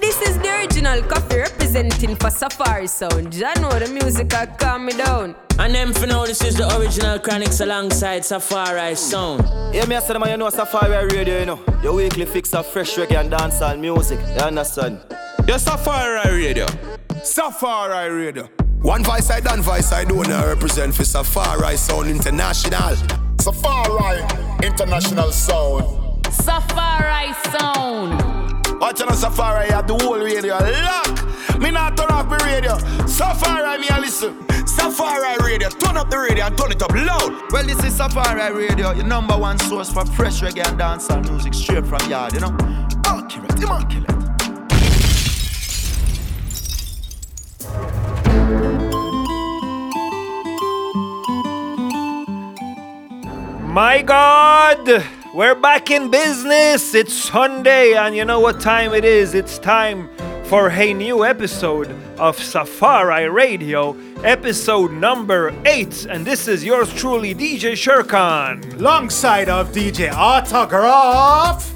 This is the original Koffee representing for Safari Sound. Ya know the music I calm me down. And them for now, this is the original Chronixx alongside Safari Sound. Yeah, me I said, man, you know Safari Radio, you know. Your weekly fix of fresh reggae and dancehall music. You understand? Your Safari Radio. Safari Radio. One voice I done voice I do now represent for Safari Sound International. Safari International Sound. Safari Sound. Watch on Safari, you have the whole radio lock. Me not turn off the radio. Safari, me a listen. Safari Radio, turn up the radio and turn it up loud. Well, this is Safari Radio, your number one source for fresh reggae and dancehall music straight from yard, you know. Accurate, immaculate. My God, we're back in business. It's Sunday, and you know what time it is? It's time for a new episode of Safari Radio, episode number 8. And this is yours truly, DJ Sherkan. Alongside of DJ Autograph.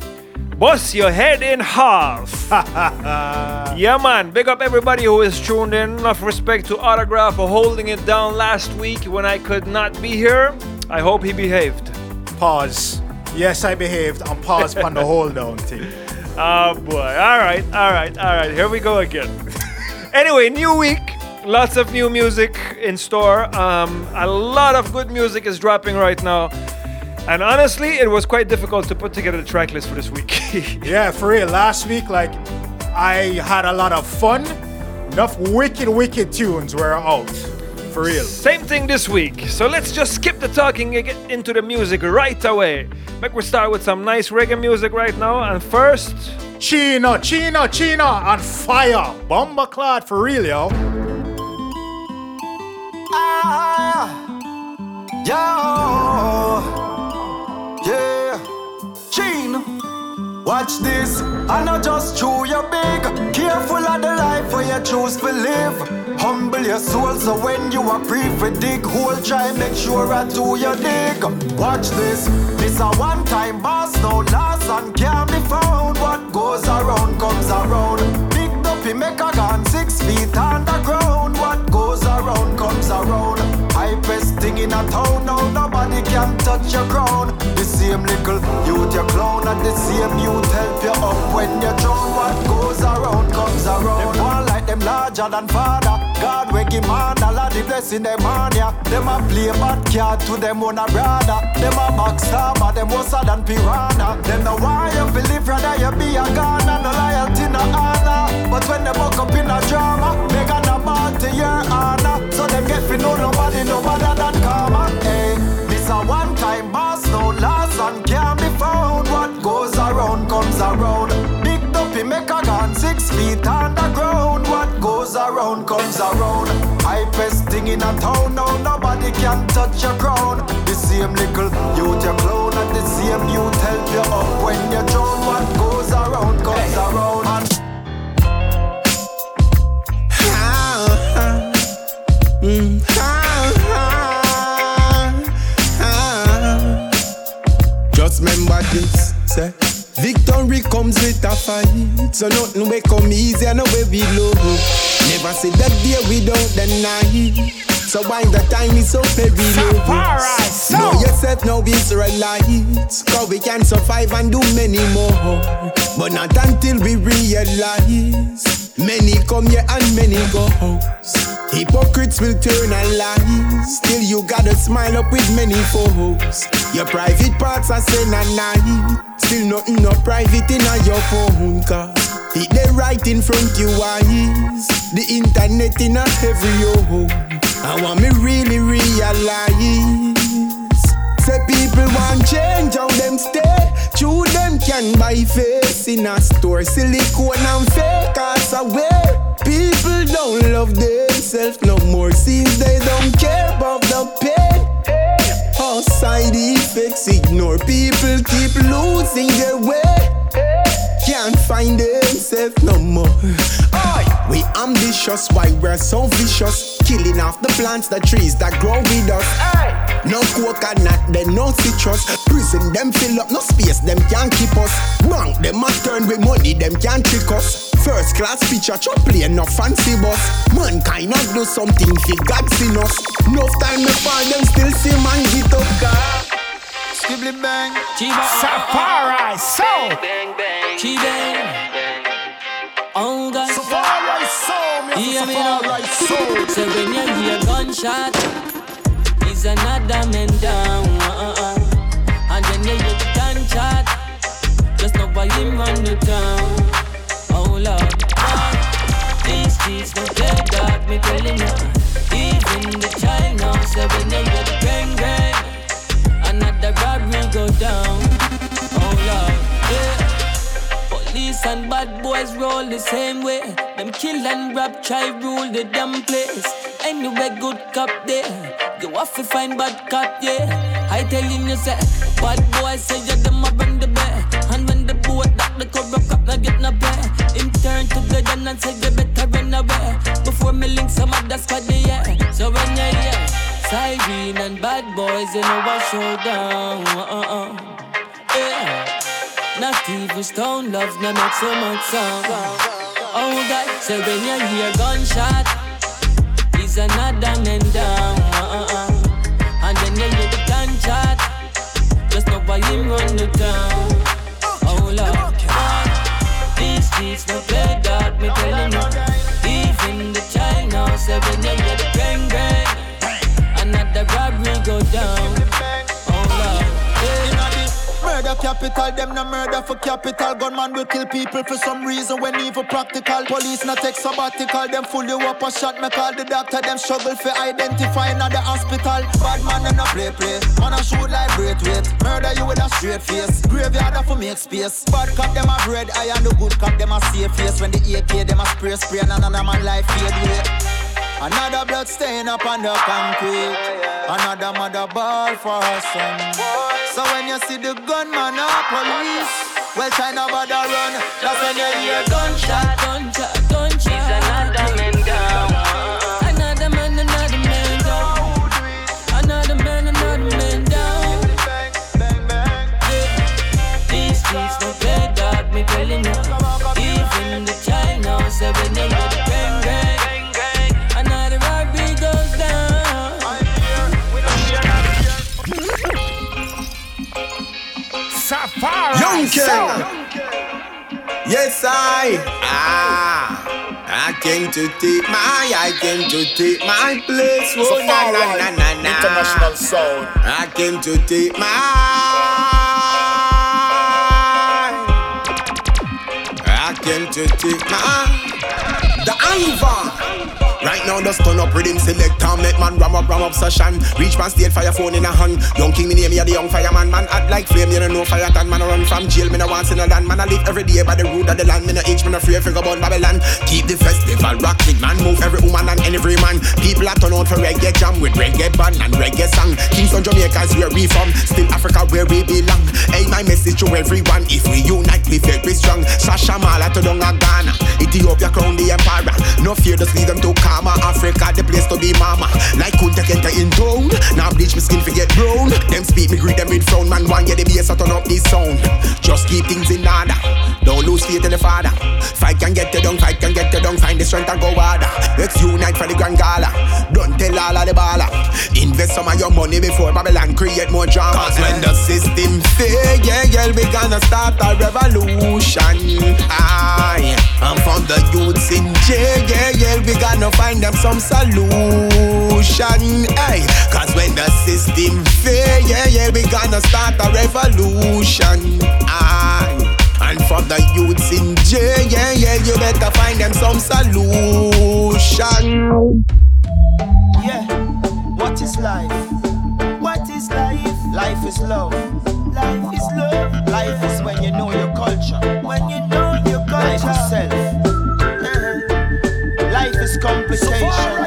Bust your head in half. yeah, man. Big up everybody who is tuned in. Enough respect to Autograph for holding it down last week when I could not be here. I hope he behaved. Pause. Yes, I behaved. And pause on the hold down thing. Oh boy. All right, all right, all right. Here we go again. anyway, new week. Lots of new music in store. Um, a lot of good music is dropping right now. And honestly, it was quite difficult to put together the track list for this week. yeah, for real. Last week, like, I had a lot of fun. Enough wicked, wicked tunes were out. For real. Same thing this week. So let's just skip the talking and get into the music right away. Make we start with some nice reggae music right now. And first, Chino, Chino, Chino on fire. Bomba clad for real, yo. Ah, yo, yeah, Gene. Watch this, I not just chew your big. Careful of the life where you choose to live. Humble your soul so when you are free for dig hole, try make sure I do your dig. Watch this, this a one time boss, no last and can't be found. What goes around comes around. Big dopey make a gun six feet underground. What goes around comes around. I Hypest thing in a town, now nobody can touch your crown. The same little youth you clown and the same youth help you up when you're drown. What goes around comes around. Them one like them larger than father. God wake him man, all of the blessing them on ya. Them a play bad card to them own a brother. Them a backstabber, them worse than piranha. Them the why you believe rather you be a gunner, no loyalty, no honor. But when they buck up in a drama, they gonna ball to your honor. So them get fi know nobody no better than karma. Hey, around. Big dopey make a gun six feet underground. What goes around comes around. Hypest thing in a town, now nobody can touch your crown. The same little youth you clown and the same youth help you up when you drown. What goes around comes around. And Just remember this, say Victory comes with a fight. So nothing will come easy and no way we low. Never see that day without the night So why the time is so perilous Know yourself now Israelites. Cause we can survive and do many more. But not until we realize. Many come here and many go. Hypocrites will turn and lie. Still, you gotta smile up with many foes. Your private parts are night. Still, nothing no private in your phone. Cause it they right in front you eyes. The internet in a every home. I want me really realize. Say people want change how them stay. True them can buy face in a store. Silicone and fake ass away. People don't love themselves no more. Seems they don't care about the pain. Side effects ignore. People keep losing their way. Can't find themselves no more. Oi, we ambitious. Why we're so vicious? Killing off the plants, the trees that grow with us. No coconut, then no citrus. Prison them fill up, no space, them can't keep us. Bank them a turn with money, them can't trick us. First class picture, chop plane, no fancy bus. Mankind not do something for God seen us. No time to find them still see man get up. Skibly bang. Safari so. Bang, bang. G-bang. Oh, God. Soul, me Yeah, me Safari soul. So when you hear gunshot, is another man down. Uh-uh. And then you hear gunshot, just know why him run the town. Oh Lord, these streets no play dog, me telling you. Even the child now say when you hear the bang bang, another robbery go down. And bad boys roll the same way. Them kill and rob, try rule the damn place. Anyway, good cop there. You have to find bad cop, yeah. I telling you, say, bad boys say you're them a run the bear. And when the boat that the corrupt cop not get no pay. Him turn to the gun and say you better run away. Before me link some other squad, yeah. So when you hear siren and bad boys, you know I show down. Uh-uh. Not even stone love, no make so much sound. Oh God, so when you hear gunshot, is another man down. Uh-uh. And then you hear the gunshot, just know why him run the town. Oh Lord, these streets no play dog, me telling you. Even the now say when you hear the capital, them no murder for capital. Gunman will kill people for some reason when evil practical. Police not take sabbatical, them fool you up a shot. Me call the doctor, them struggle for identifying at the hospital. Bad man them no play play, man a shoot like great weight. Murder you with a straight face, graveyard a for make space. Bad cop them a bread, I and the good cop them a safe face. When the AK them a spray spray, and another man life fade away. Another blood stain up on the concrete. Another mother ball for her son. So when you see the gunman or police, well, China bother run. That's when you hear gunshot. Gunshot, gunshot. Is another man down. Another man, another man down. Another man, another man down. Bang, bang, bang. Yeah. These streets no play me telling you. Even the child now say when you Safari Young Sound. King. Yes, I. Ah. I came to take my, I came to take my place. Oh, na, na, na, na, na. International sound. I came to take my. I came to take my. The Ivan. Right now, just turn up rhythm selector, make man ram up, ram up session. Reach man state fire phone in a hand. Young king, me name me a the young fireman. Man act like flame, you don't know fire tan. Man I run from jail, me no want in a land. Man I live every day by the road of the land. Me no itch, me no afraid figure about Babylon. Keep the festival rocking, man. Move every woman and every man. People are turn out for reggae jam with reggae band and reggae song. Kingston, Jamaica is where we from. Still Africa where we belong. Hey, my message to everyone. If we unite, we very strong. Sasha Mala to Donga Ghana. Ethiopia crown the empire. No fear, just lead them to karma. Africa, the place to be mama. Like Kunta Kinte in town. Now bleach me skin for get brown. Them speak me greet them with frown. Man, one yeah, the bass I turn up this sound. Just keep things in order. Don't lose faith in the father. Fight can get you down, fight can get you down. Find the strength and go harder. Let's unite for the grand gala. Don't tell all of the baller. Invest some of your money before Babylon create more drama. Cause when the system fail, yeah, yeah, we gonna start a revolution. Aye. And from the youths in jail, yeah, yeah, we gonna find them some solution. Hey, cause when the system fail, yeah, yeah, we gonna start a revolution. Aye. And from the youths in jail, yeah, yeah, you better find them some solution. Yeah, what is life? What is life? Life is love. Life is love. Life is when you know Uh-huh.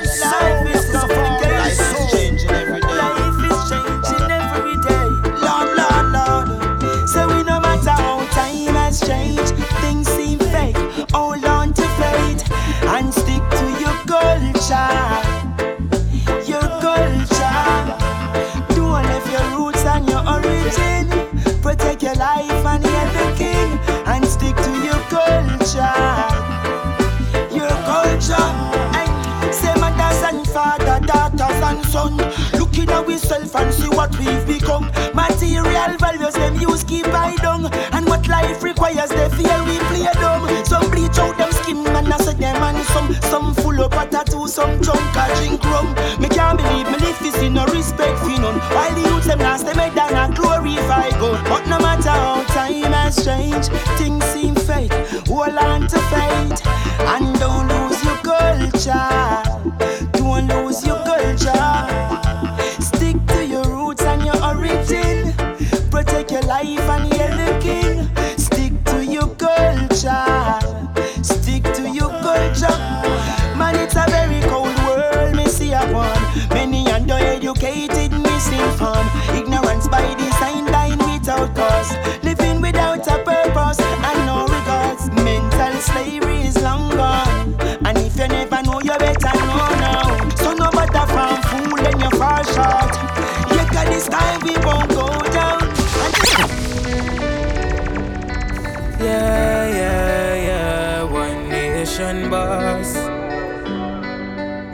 Ourselves and see what we've become. Material values them use keep I down. And what life requires, they feel we play dumb. Some bleach out them skin and I say them and some some full of tattoo, some junk a drink rum. Me can't believe me live this in no respect for none. While the youths them last, they make that not glorify God. But no matter how time has changed, things seem fate. Hold on to faith and don't lose your culture. Don't lose your culture. Life and your looking. Stick to your culture. Stick to your culture. Man, it's a very cold world. Me see a one. Many undereducated, misinformed. Ignorance by design, dying without cause. Living without a purpose and no regards. Mental slavery is long gone. And if you never know, you better know now. So no matter from fool, then you fall short. Yeah, cause this time we won't go nation boss.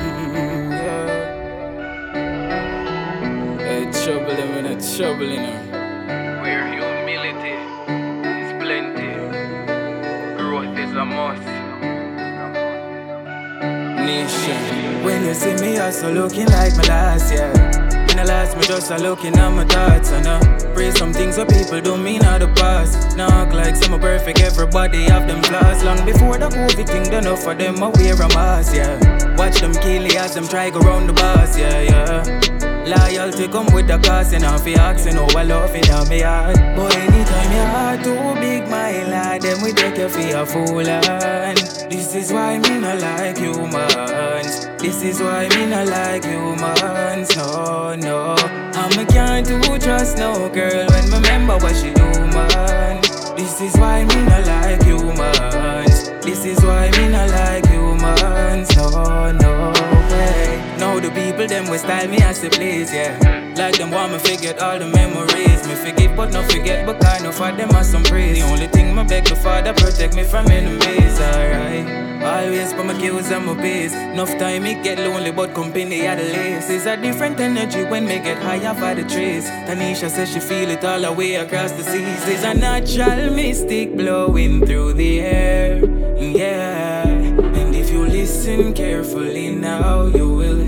Mm, yeah. Hey, trouble in a trouble in Where humility is plenty, growth is a must. Nation. When you see me, also looking like my last year. Last, me just a looking at my thoughts and I pray some things that people don't mean out the past. Knock like some perfect, everybody have them flaws. Long before the COVID thing, done enough for them, I wear a mask, yeah. Watch them kill as them try go round the bus, yeah, yeah. Loyalty come with the cost, and if you asking how I love it on me heart. But anytime your heart too big, my lad, then we take you for a fool, and this is why me not like humans. This is why me not like humans, no, no. And me can't do trust no girl when me remember what she do, man. This is why me not like humans. This is why me not like humans, no, no. Now the people them will style me as they please, yeah. Like them want me forget all the memories. Me forgive but not forget, but kind of for them are some praise. The only thing me beg the Father protect me from enemies, alright. Always put my kills and my base. Enough time it get lonely, but company at the least. It's a different energy when me get higher by the trees. Tanisha says she feel it all the way across the seas. It's a natural mystic blowing through the air, yeah. And if you listen carefully now, you will.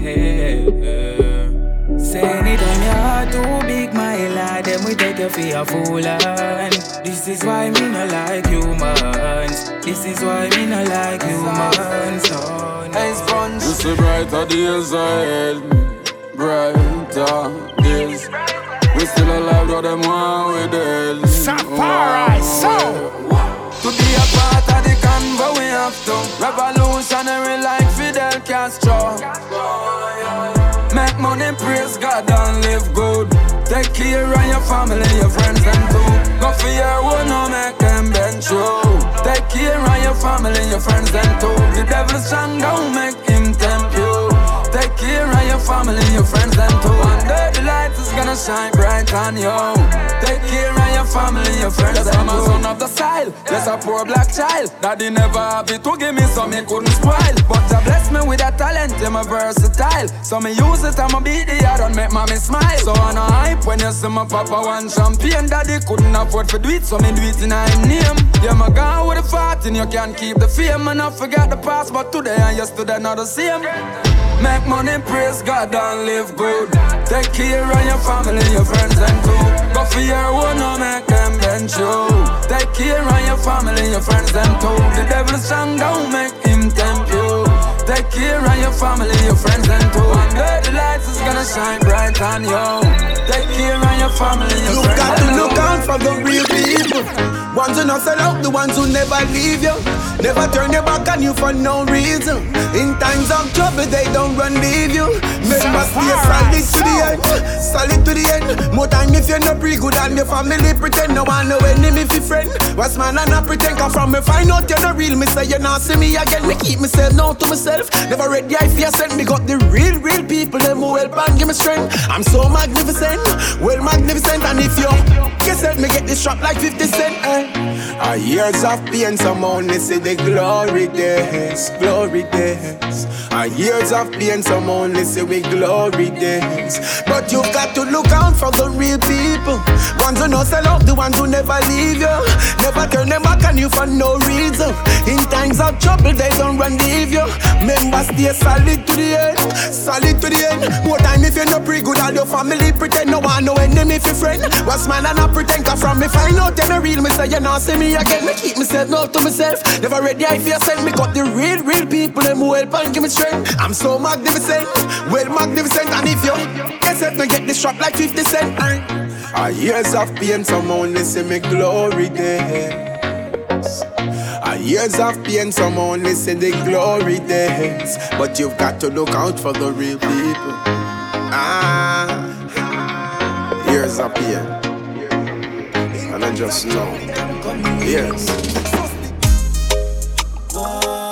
Say anytime your heart too big, my lad, then we take you for a fool and This is why me not like humans. This is why me not like humans. Oh, no. Hey, sponge. You see brighter days ahead, brighter days. We still alive, though them want we dead. Safari, so. To be a part of the convo we have to Revolutionary like Fidel Castro Make money, praise God and live good. Take care of your family, your friends and too Go for your own, no make them bend true. Take care of your family, your friends and too The devil is strong, don't make him tempt you care of your family, your friends and too. One day the light is gonna shine bright on you. Take care of your family, your friends yes, and I'm a son of the style, just a poor black child. Daddy never have it to give me so me couldn't spoil. But I bless me with a talent, I'm a versatile. So me use it, I'ma beat the yard and make mommy smile. So I no hype when you see my papa one champagne Daddy couldn't afford to do it, so me do it in him name. Yeah, my gone with the fat and you can't keep the fame. And I forget the past, but today and yesterday not the same. Make money, praise God and live good. Take care of your family, your friends and too Go for your own, no make them bend you. Take care of your family, your friends and too The devil strong, don't make him tempt you. Take care of your family, your friends and too One lights is gonna shine bright on you Take care of your family, You got to and look out for the real people. Ones who not sell out, the ones who never leave you. Never turn your back on you for no reason. In times of trouble, they don't run leave you. Men must be solid to the end. Solid to the end. More time if you're not pretty good and your family pretend. No one no enemy fi friend. What's man and I pretend come from me find out you're not real. Me say you not see me again. Me keep myself now to myself. myself. Never read the idea sent me got the real, real people them who help and give me strength. I'm so magnificent, well magnificent, and if you guess it, me get this strap like 50 cent. Eh? Our years of pain, some only see the glory days, glory days. Our years of pain, some only see we glory days. But you got to look out for the real people, ones who know sell out, the ones who never leave you, never turn them back on you for no reason. In times of trouble, they don't run leave you. Members stay solid to the end, solid to the end. More time if you're not pretty good, all your family pretend no one no enemy if you friend. What's man and not pretend, cause from me find out you're not real, me say you not see me again. Me keep myself no to myself. Never ready I feel send me got the real, real people them who help and give me strength. I'm so magnificent, well magnificent, and if you guess it, me get this strap like 50 cent. Our years of pain, some only see me glory days. Years of pain, some only see the glory days. But you've got to look out for the real people. Ah, years of pain. And I just know. Yes.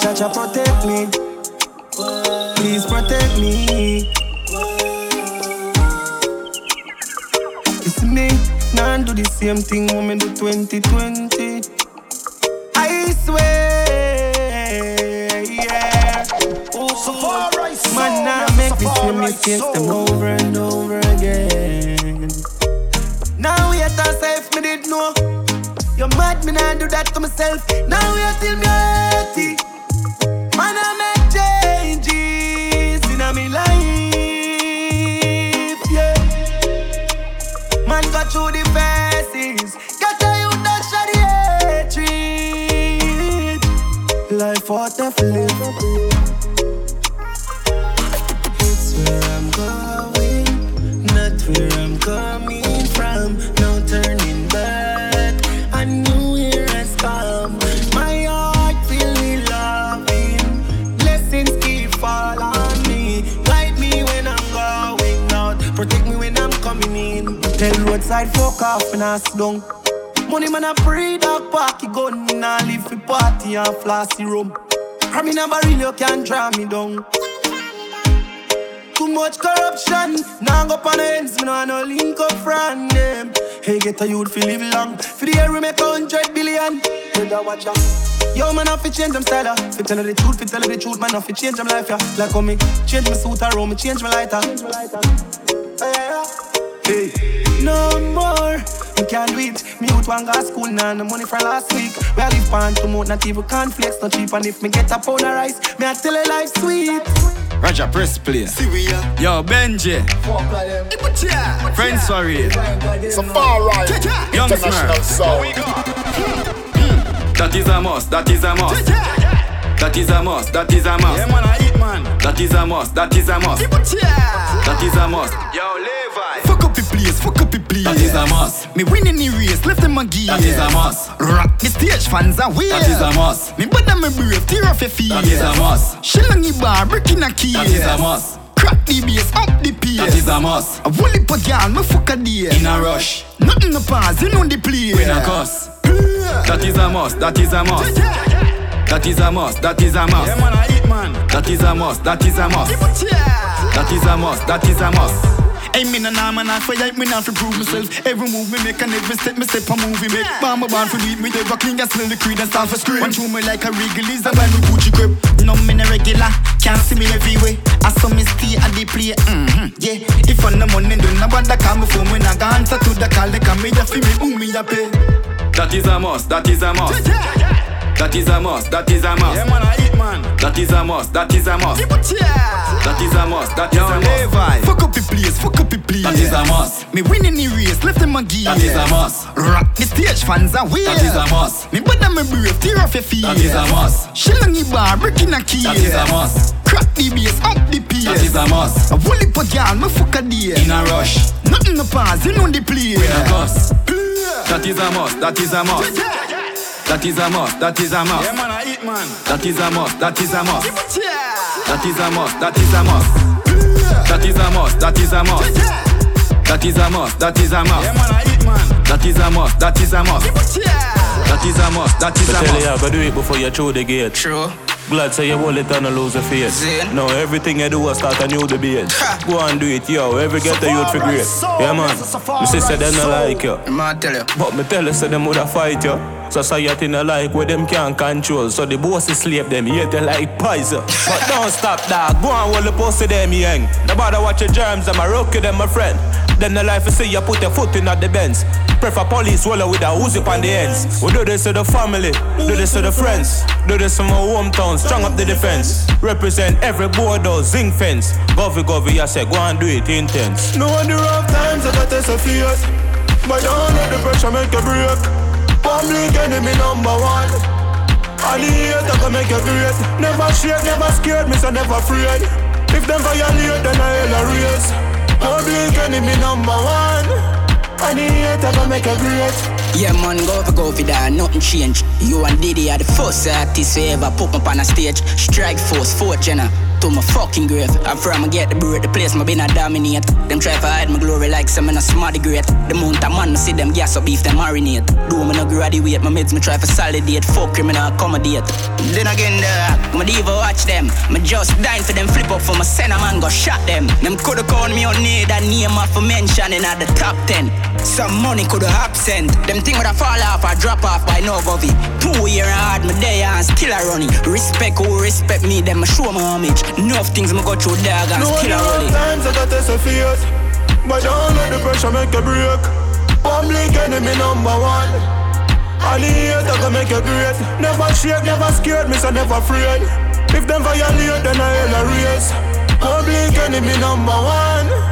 Chacha protect me. Please protect me. It's me. Nah do the same thing me do 2020. I swear, yeah. Oh, man, now make me see mistakes them over and over again. Now we at if me did know. You mad me nah do that to myself. Now we are till me 80. Man, I make changes in me life, yeah. Man, got through the Life what if. It's where I'm going, not where I'm coming from. No turning back. A new year has come. My heart with loving. Blessings keep fall on me. Guide me when I'm going out. Protect me when I'm coming in. Tell roadside fuck off and I down. Money man a pre dog party gun. Nah live for party and flossy rum. From in a barrel you can't draw me down. Too much corruption. Now go on ends, me no no link up from them. Hey, get a youth feel live long. For the year we make a hundred billion. Brother, watch out. Yo, man, I fi change them style, yeah. Fi tell her the truth, fi tell her the truth, man, I fi change them life, yeah. Like how me change my suit around, me change my lighter. Hey, no more. You can't do it. Me out one go school now, no money from last week. Where I live pan to mouth, not even cornflakes, not cheap. And if me get a pound of rice, me I tell her life sweet. Roger, press play. Yo, Benji. Friends, sorry. Safari. Young International Smurf. sound. Hmm. That is a must, that is a must. That is a must, that is a must. Yeah, man, I eat, man. That is a must, that is a must. That is a must. Yo, Levi. Fuck up the place, fuck up the place. That is a must. Me winning the race, left them a gear. That is a must. Rock the stage, fans are weird. That is a must. Me bother me brave, tear off your feet. That is a must. Shillingy bar, breaking a key. That is a must. Crack the bass, up the pace. That is a must. A woolly pot girl, me fuck a day. In a rush. Nothing to pass, you know the play. We not cuss. That is a must, that is a must. That is a must, that is a must. Yeah, man, I eat, man. That is a must, that is a must. That is a must, that is a must. Hey, me nah nah, man, I fire, me nah fi prove myself. Every move me make and every step me step a movie make. Bomb my band for lead me, never clean, I smell the creed and start for scream. One through me like a regal is a buy me Gucci grip. No me no regular, can't see me everywhere. I saw me stay at the play, mm-hmm, yeah. If on the money do not bother call me phone when I go answer to the call, they come me a fi me, who me a pay. That is a must, that is a must. That is a must, that is a must. Yeah, man, I eat, man. That is a must, that is a must. That is a must, that is Yo, a must. Levi. Fuck up the place, fuck up the place. That is a must. Me winning the race, left them a gear. That is a must. Rock the stage, fans are weird. That is a must. Me bother me brave, tear off your feet. That is a must. Shillingy bar, breaking a key. That is a must. Crack the bass, up the pace. That is a must. A woolly pot girl, me fuck a day. In a rush. Nothing to pass, you know the play. We not cuss. That is a must, that is a must. That is a must, that is a must. Yeah, man, I eat, man. That is a must, that is a must. That is a must, that is a must. That is a must, that is a must. That is a must, that is a must. Yeah, man, I eat, man. That is a must, that is a must. That is a must, that is But a tell you, must. I gotta do it before you through the gate. True. Glad say you hold it and lose a faith. Now everything you do, I start a new debate. Go and do it, yo. Every get the youth for great. Yeah, man. My sister, they not like you. tell you. But me tell you, say them woulda fight you. Society no like where them can't control. So the boss slave them, hate they like poison. but don't stop that. Go and hold the pussy them young. No bother watch your germs, I'm a rocky them, my friend. Then the life is see you put your foot in at the bends. Prefer police roller with a Uzi on the ends. We do this to the family, do this to the friends. Do this to my hometown, strong up the defense. Represent every border, zinc fence. Govy govy, I say go and do it intense. No wonder rough times I got a fierce But don't let the pressure make you break Public enemy number one. And the hate can make you great. Never shake, never scared, me so never afraid. If them violate, then I hell a race. Public enemy number one and the hate can make you great Yeah, man, go for go for that, nothing change. You and Diddy are the first artists who ever put up on a stage. Strike force, Jenna. To my fucking grave. I'm from get the bird, the place my been a dominate. Them try to hide my glory like some in a smarty great. The mount of man, me see them gas up beef, them marinate. Do me no graduate, my mates me try for solidate. Fuck criminal accommodate. Then again, uh, my diva watch them. Me just dying for them flip up for my a man go shot them. Them coulda called me on need that name off for mentioning at the top 10. Some money coulda absent. Them thing woulda fall off or drop off by no govy. Two year hard, me day and still a running. Respect who respect me, them I show my homage. Enough things me go through dog and No still a rolling. times I got this fierce But don't let the pressure make you break Public enemy number one And the hate can make you great Never shake, never scared, me so never afraid If them violate, then I hell a race Public enemy number one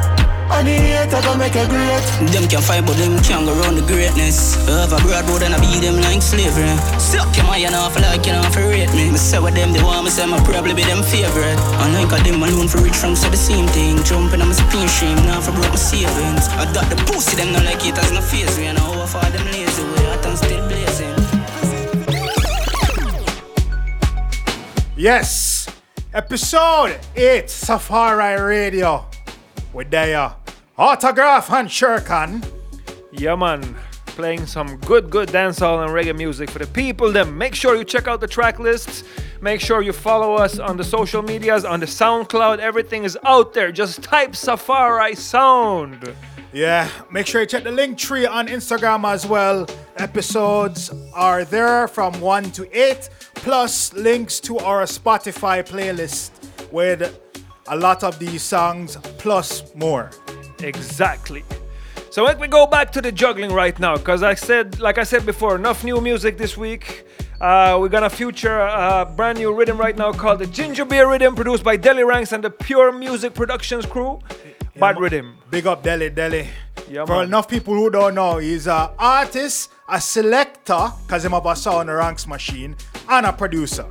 And the hate can make you great Them can fight, but them can't go round the greatness. Have a broad board and I beat them like slavery. Suck your man, you know, for like you know, for rate me. Me say what them they want, me say my probably be them favorite. And like a them alone for rich from say the same thing. Jumping on my spin shame, now for broke my savings. I got the pussy, them not like it as no face me. And I over for them lazy way, I am still blazing. Yes, episode 8 Safari Radio with their autograph and Shurkan. Yeah, man. Playing some good, good dancehall and reggae music for the people. Then make sure you check out the track lists. Make sure you follow us on the social medias, on the SoundCloud. Everything is out there. Just type Safari Sound. Yeah, make sure you check the link tree on Instagram as well. Episodes are there from 1 to 8, plus links to our Spotify playlist with a lot of these songs, plus more. Exactly. So let me go back to the juggling right now, because I said, like I said before, enough new music this week. Uh, we're gonna feature a brand new rhythm right now called the Ginger Beer Rhythm, produced by Deli Ranks and the Pure Music Productions crew. Bad rhythm. Big up Deli Deli. Yeah, For man. enough people who don't know, he's an artist, a selector, because have a sound ranks machine, and a producer.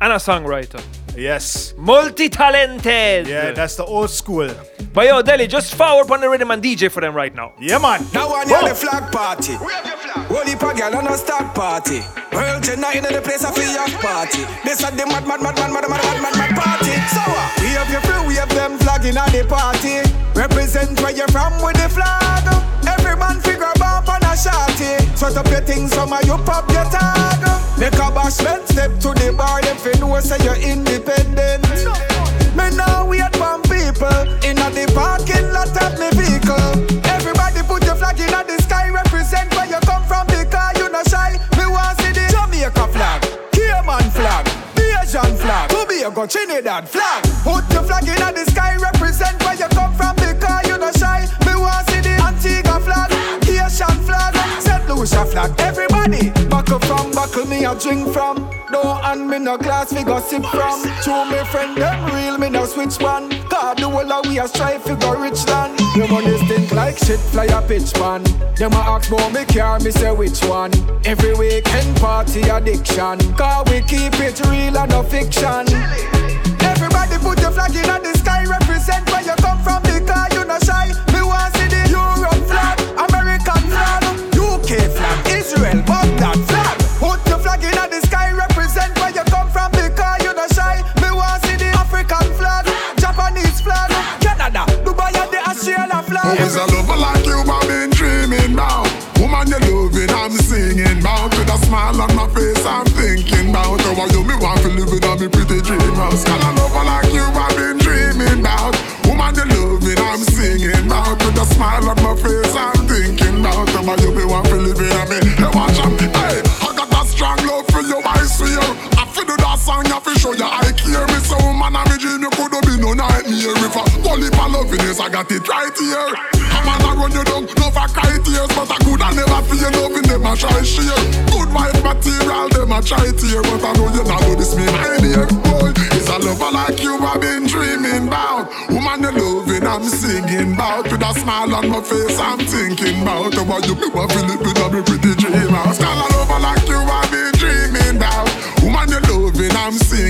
And a songwriter. Yes. Multi-talented. Yeah, that's the old school. But yo, Deli, just forward on the rhythm and DJ for them right now. Yeah, man. Now one Boom. year the flag party. We have your flag. Holy pagal on a start party. World Jenna in the place of a party. This are the mad mad mad mad mad mad mad mad mad party. So uh, we have your free, we have them flagging at the party. Represent where you're from with the flag. Man figure bump on a shorty. Sort up your things, some of you pop your tag. Make a bashment step to the bar, if you know say you're independent. Me now we wait for people in the parking lot of me vehicle. Everybody put your flag in the sky, represent where you come from because you no shy. Me want see the Jamaica flag, Cayman flag, Asian flag, Tobago, Trinidad flag. Put your flag in the sky, represent where you come from St. Lucia flag. Everybody, buckle from, buckle me a drink from. Don't hand me no glass, we go sip from. Show me friend them real, me no switch one. God the whole of we a strive for go rich land. Your money stink like shit, fly a pitch man. Them a ask about me car, me say which one. Every weekend party addiction. Cause we keep it real and no fiction. Everybody put your flag in the sky, represent where you come from because you no shy. Israel, Baghdad flag. Put your flag in the sky, represent where you come from because you no shy. Me want see the African flag, Japanese flag, Canada, Dubai and the Australia flag. Always a lover like you, I've been dreaming about. Woman, you love it, I'm singing about. With a smile on my face, I'm thinking about how you me want to live on me pretty dream house. Girl, I love her like you, I've been got it right here. I'm gonna run you down, no for cry tears, but I could have never feel loving them, I try share. Good vibe material, them I try tear, but I know you not do this, me my dear boy. It's a lover like you I've been dreaming about. Woman, the loving I'm singing about. With a smile on my face, I'm thinking about. How you be my Philippine, I'm a pretty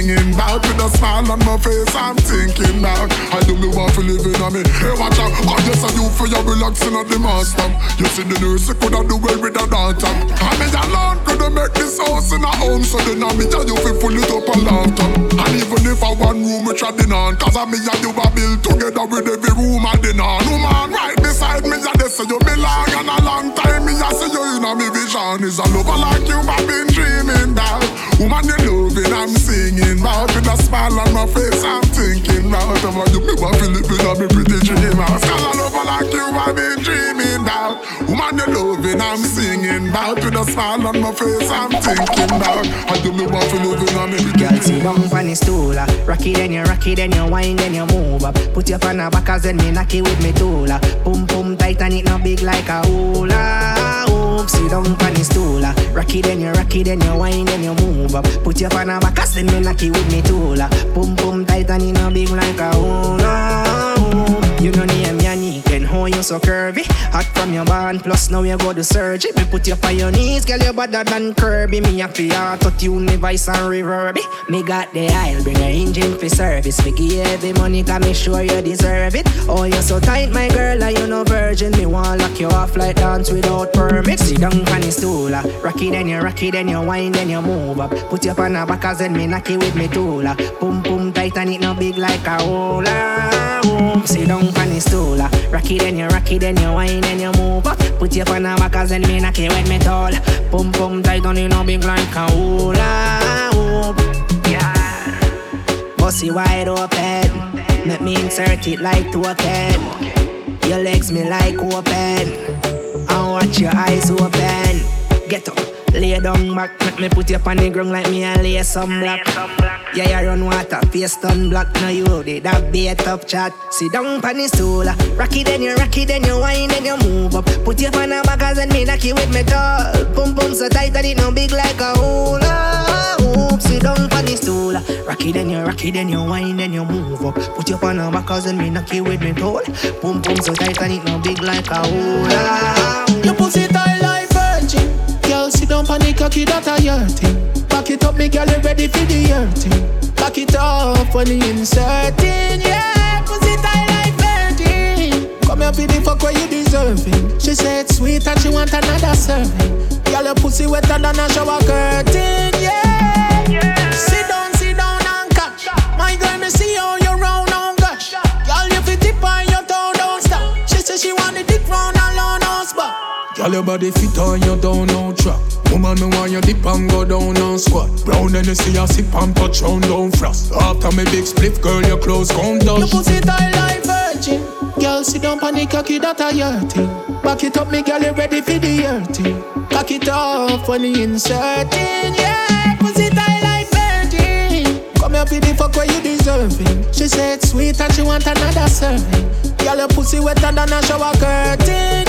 singing about. With a smile on my face, I'm thinking about. How you me want to live in on me. Hey, watch out. Oh, yes, I do for you relaxing at the master. You see the nurse, could have do well with a daughter. I mean, alone could have make this house in a home. So then I mean, you feel full it up a laughter. And even if I one room, we treading on. Cause I me and you are built together with every room I din on. Woman, right beside me, yeah, they say you belong. And a long time, me, I see you in a me vision. Is a lover like you, I've been dreaming about. Woman, you loving, I'm singing about. With a smile on my face, I'm thinking about. About you, me, want to live in a me pretty dream house. Cause a lover like you, I've been dreaming about. Woman, you loving, I'm singing about. With a smile on my face, I'm thinking about. How you me want to live in a me pretty Girl, sit down on the stool. Rock it, then you rock it, then you wine, then you move up. Put your pan back as then me knock it with me tool. uh. Boom, boom, tight and it not big like a hula. Hoop, sit down on the stool. Rock it, then you rock it, then you wine, then you move Put your pan back as then me it with me tool. uh. Boom, boom, tight and it not big like a hula. Hoop. You know name Yannick how you so curvy. Hot from your band, plus now you go to surgery. Me put you on your knees, girl, you better than Kirby. Me a fi auto tune me voice and reverb. Me got the aisle, bring your engine for service. Me give you every money, cause me sure you deserve it. Oh, you so tight, my girl, are you no virgin. Me want lock you off like dance without permit. Sit down on the stool, uh. rock it, then you rock it, then you wine, then you move up. Put you on the back, as then me knock it with me tool. uh. Boom, boom, tight and it no big like a hula. Sit down on the stool, rock it, then you rock it, then you wine, then you move. Put you on the back, then me knock it with me tool. Boom, boom, tight and it no big like a hula. Hoop. Pussy wide open. Make me insert it like token. Your legs me like open. And watch your eyes open. Get up. Lay down back, make me put you on the ground like me and lay some block. Yeah, you run water, face done black. Now you did that a tough chat. Sit down on the stool, ah. rock it, then you rock it, then you whine, then you move up. Put you on the back and me knock you with me tall. Boom boom so tight that it no big like a hula. Ah. Hoop, sit down on the stool, ah. rock it, then you rock it, then you whine, then you move up. Put you on the back and me knock you with me tall. Boom boom so tight that it no big like a hula. Your pussy tight like. On cocky, that a your thing. Back it up, me girl, you ready for the hurting. Back it up when you inserting, yeah. Pussy tight like virgin. Come here, for the fuck where you deserving. She said sweet and she want another serving. Girl, your pussy wetter than a shower curtain, yeah. Sit down, sit down and catch. My girl, me see how you Girl, your body fit on you down no trap. Woman, me want you dip and go down and squat. Brown and you see a sip and touch on down frost. After me big split, girl, your clothes gon' touch. Your pussy tight like virgin. Girl, sit down on the cocky, that a your thing. Back it up, me girl, you ready for the hurting. Cock it off when you inserting, yeah. Pussy tight like virgin. Come here for the fuck where you deserving. She said sweet and she want another serving. Girl, your pussy wetter than a shower curtain,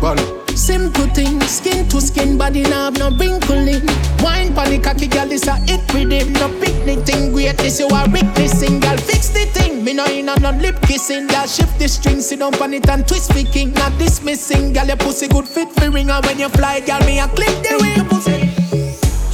Simple thing, skin to skin, body now have no wrinkling. Wine pon the cocky, girl, this a it with him. No picnic thing, great, this you a witnessing, girl. Fix the thing, me no in a no lip kissing, girl. Shift the string, sit down pon it and twist the king. Not dismissing, girl, your pussy good fit for ring, and when you fly, girl, me a clip the ring. pussy.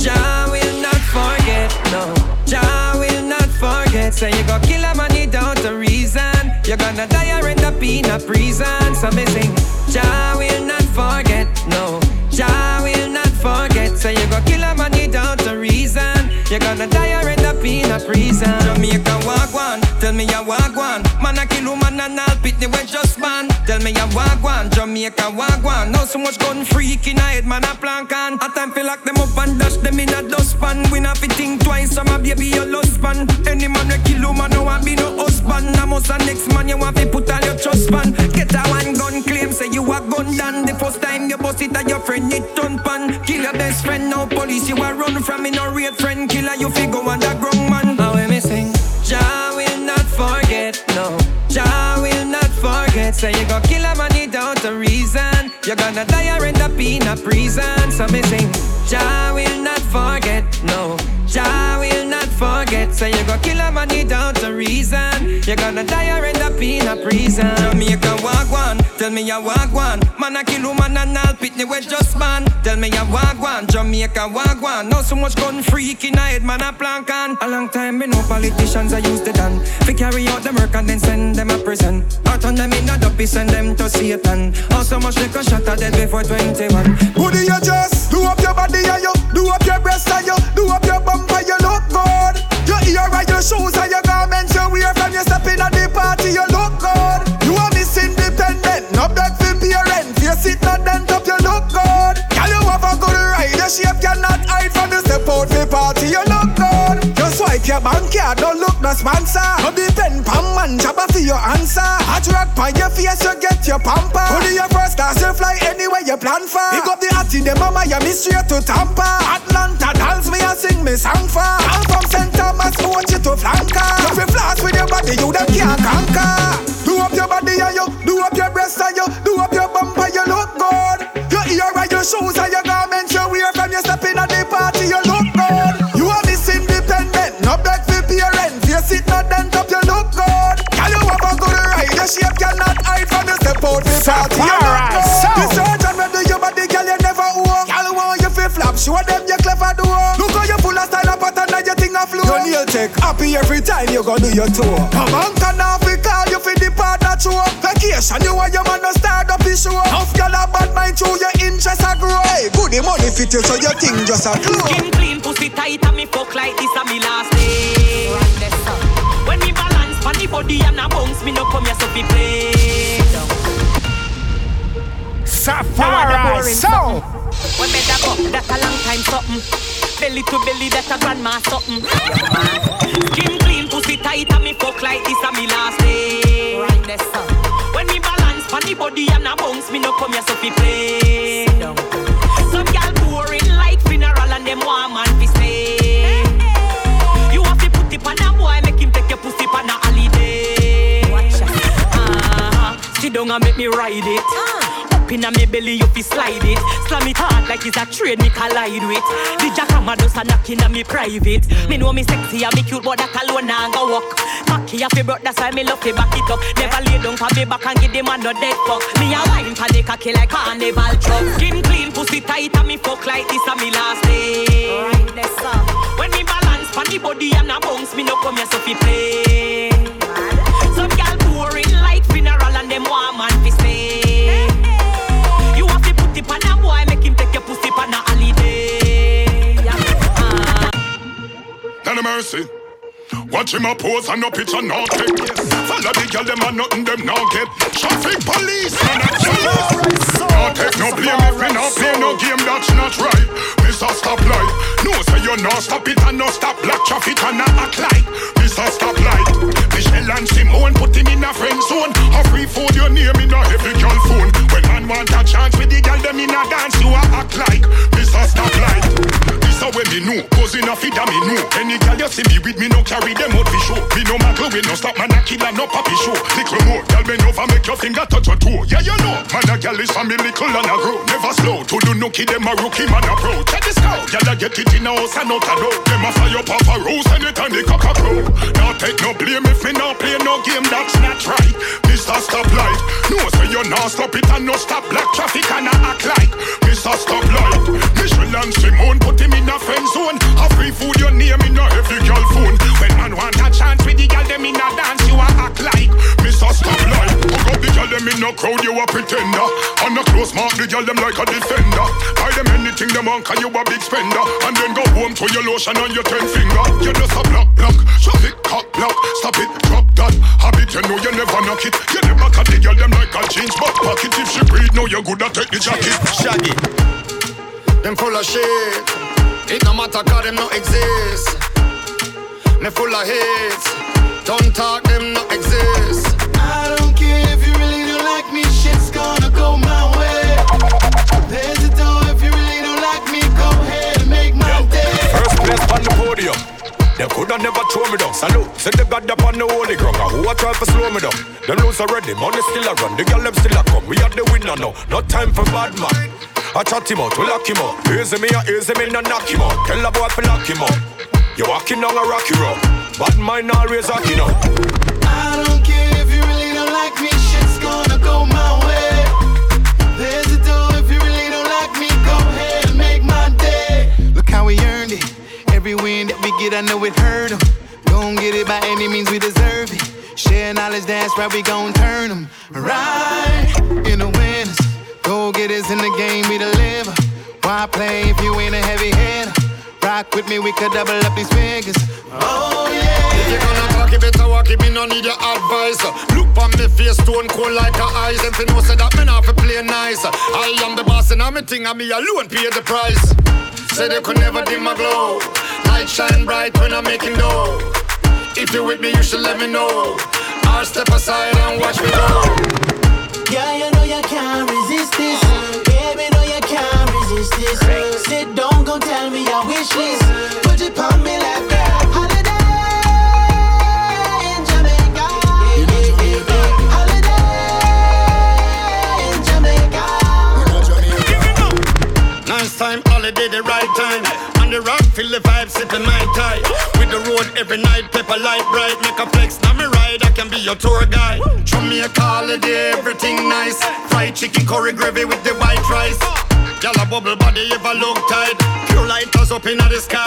Jah will not forget, no. Jah will not forget. Say you go kill a man without a reason. You're gonna die or end up in a prison. So me sing, Jah will not forget, no. Jah will not forget. Say you go kill a man without a reason. You're gonna die or end up in a prison. Jamaica walk one, tell me you walk one. Man a kill woman and all pitney we just man. Tell me a wagwan, Jamaica wagwan. Now so much gun freak in a head, man a plank on. A time feel lock them up and dash them in a dustpan. We not fi think twice, so my baby your husband. Any man we kill you, man no want be no husband. I must a next man you want fi put all your trust pan. Get a one gun claim, say you a gun done. The first time you bust it, and your friend it turn pan. Kill your best friend, now police you a run from me no real friend killer. You fi go underground man. How we missing? Jah will not forget, no. Jah will not forget. Say you go kill a man without a reason. You're gonna die or end up in a prison. So me sing, Jah will not forget, no. Jah will forget. So you go kill a man without a reason. You're gonna die or end up in a prison. Jamaica walk one, tell me you walk one. Man a kill woman and all pitney we just ban. Tell me you walk one, Jamaica walk one. Now so much gun freak in head man a plank on. A long time me no politicians I use the done. Fi carry out the work and then send them a prison. Or turn them in a dopey, send them to Satan. Or so much liquor shot at dead before 21. Would you just do up your body and you do up your breast and you do up your bumper. Your and your shoes and your garments you wear from your step in at the party, you look good. You are miss independent, no beg for parent. Face it not dent up, you look good. Girl, you have a good ride, your shape cannot hide from the step out for party, you look swipe your bank card, don't look no sponsor. No depend pam man, jabba for your answer. Hot rock by your face, you get your pamper. Only your first class, you fly anywhere you plan for. Pick up the hot in the mama, you miss straight to Tampa. Atlanta, dance me and sing me song for. I'm from St. Thomas, want you to flanker. If you flash with your body, you them can't conquer. Do up your body and you, do up your breast and you, do up your bumper, you look good. Your ear and your shoes and your garments you wear from your step in at the party, you look your shape cannot hide from your step out the party, you look good. The surgeon will do your body, girl, you never walk. Girl, want you feel flap, show them you clever do. Look how you full of style, up and now you think of flow. Your nail tech happy every time you go do your tour. Come on, can I fi call you for the part that you Vacation, you and your man no start up the show. Enough girl a bad mind through your interest a grow. Hey, good the money fit you, so your thing just a glow. Skin clean, pussy tight, and me fuck like this a me last day. When me balance pon body and a bounce, me no come here so fi play. Safari, so. When me da go, that a long time something. Belly to belly, that a grandma something. Skin clean, pussy tight, and me fuck like this a me last day. Right, When me balance pon the body and a bounce, me no come here so fi play. Some and make me ride it. Up inna me belly, you fi slide it. Slam it hard like it's a train me collide with. The jackhammer just a knock inna me private. Me know me sexy and me cute, but that alone nah go walk. Cocky a fi broke, that's why me love to back it up. Never lay down for me back and give the man no dead fuck. Me a wine for the cocky like carnival truck. Skin clean, pussy tight, and me fuck like this a me last day. When me balance pon the body and a bounce, me no come here so fi play. Them want man fi stay. You have to put it on a boy, make him take your pussy on a holiday. Ah. Tell mercy. Watch him a pose and no picture no take. Follow the girl them and nothing them no get. Traffic police and a jealous. No take no blame if we no play no game that's not right. Mr. Stop Light, no say you no stop it and no stop black traffic and not act like Mr. Stop Light. Michelle and Simone put him in a friend zone. A free food your name in a heavy girl phone. When man want a chance with the girl them in a dance, you a act like Mr. Stop Light. A way me know, cause enough it me know. Any girl you see me with me no carry them out for show. Me no matter we no stop man a kill and no papi show. Little more, girl bend over make your finger touch your toe. Yeah you know, man a girl is family little and a grow. Never slow to do no kid them a rookie man a pro. Check this out, girl a get it in a house and out a door. Them a fire up a rose and it and the cock a crow. Now take no blame if me no play no game that's not right. Mr. Stoplight, no say you no stop it and no stop black traffic and a act like Mr. Stoplight. Michelle and Simone put him in a friend zone. A free food your name in a heavy girl phone. When man want a chance with the girl them in a dance, you a act like Mr. Stoplight. Hook up the girl them in a crowd, you a pretender. On a close mark, the girl them like a defender. Buy them anything them want, cause you a big spender. And then go home to your lotion on your ten finger. You just a block, block, shove it, cock, block. Stop it, drop that. Habit, you know you never knock it. You never cut the girl them like a jeans back pocket. If she breathe, know you good at take the jacket. Shaggy. Them full of shit. It no matter cause them no exist. Me full of hits. Don't talk, them no exist. I don't care if you really don't like me, shit's gonna go my way. There's a door if you really don't like me, go ahead and make my day. First place on the podium. They coulda never throw me down. Salute, said they got up on the holy ground. And who a try to slow me down? Them lose already, money still a run. The girl them still a come. We are the winner now. No time for bad man. I chat him out, we lock him out. Easy me, easy me, no knock him out. Tell the boy to lock him out. You walking down a rocky road. Bad mind always rocking out. I don't care if you really don't like me, shit's gonna go my way. There's a door if you really don't like me, go ahead and make my day. Look how we earned it. Every win that we get, I know it hurt 'em. Gon' get it by any means we deserve it. Share knowledge, that's right, we gon' turn 'em right in the winners. Go getters in the game, we deliver. Why play if you ain't a heavy hitter? Rock with me, we could double up these figures. Oh yeah. If you gonna talk, you better walk it, me no need your advice. Look on me face, stone cold like a ice. And fi know say that me not fi play nice. I am the boss and I'm a thing, and me alone pay the price. Say they could never dim my glow. Light shine bright when I'm making dough. If you with me, you should let me know. I'll step aside and watch me go. Yeah, you know you can't resist this. Baby, know you can't resist this. Sit down, go tell me your wish list. Put it on me like that. Time, holiday, the right time. On the rock, feel the vibe, sipping my tie. With the road every night, pepper light bright. Make a flex, now me ride, I can be your tour guide. Curry gravy with the white rice. Y'all a bubble body, ever look tight. Pure lighters up in the sky.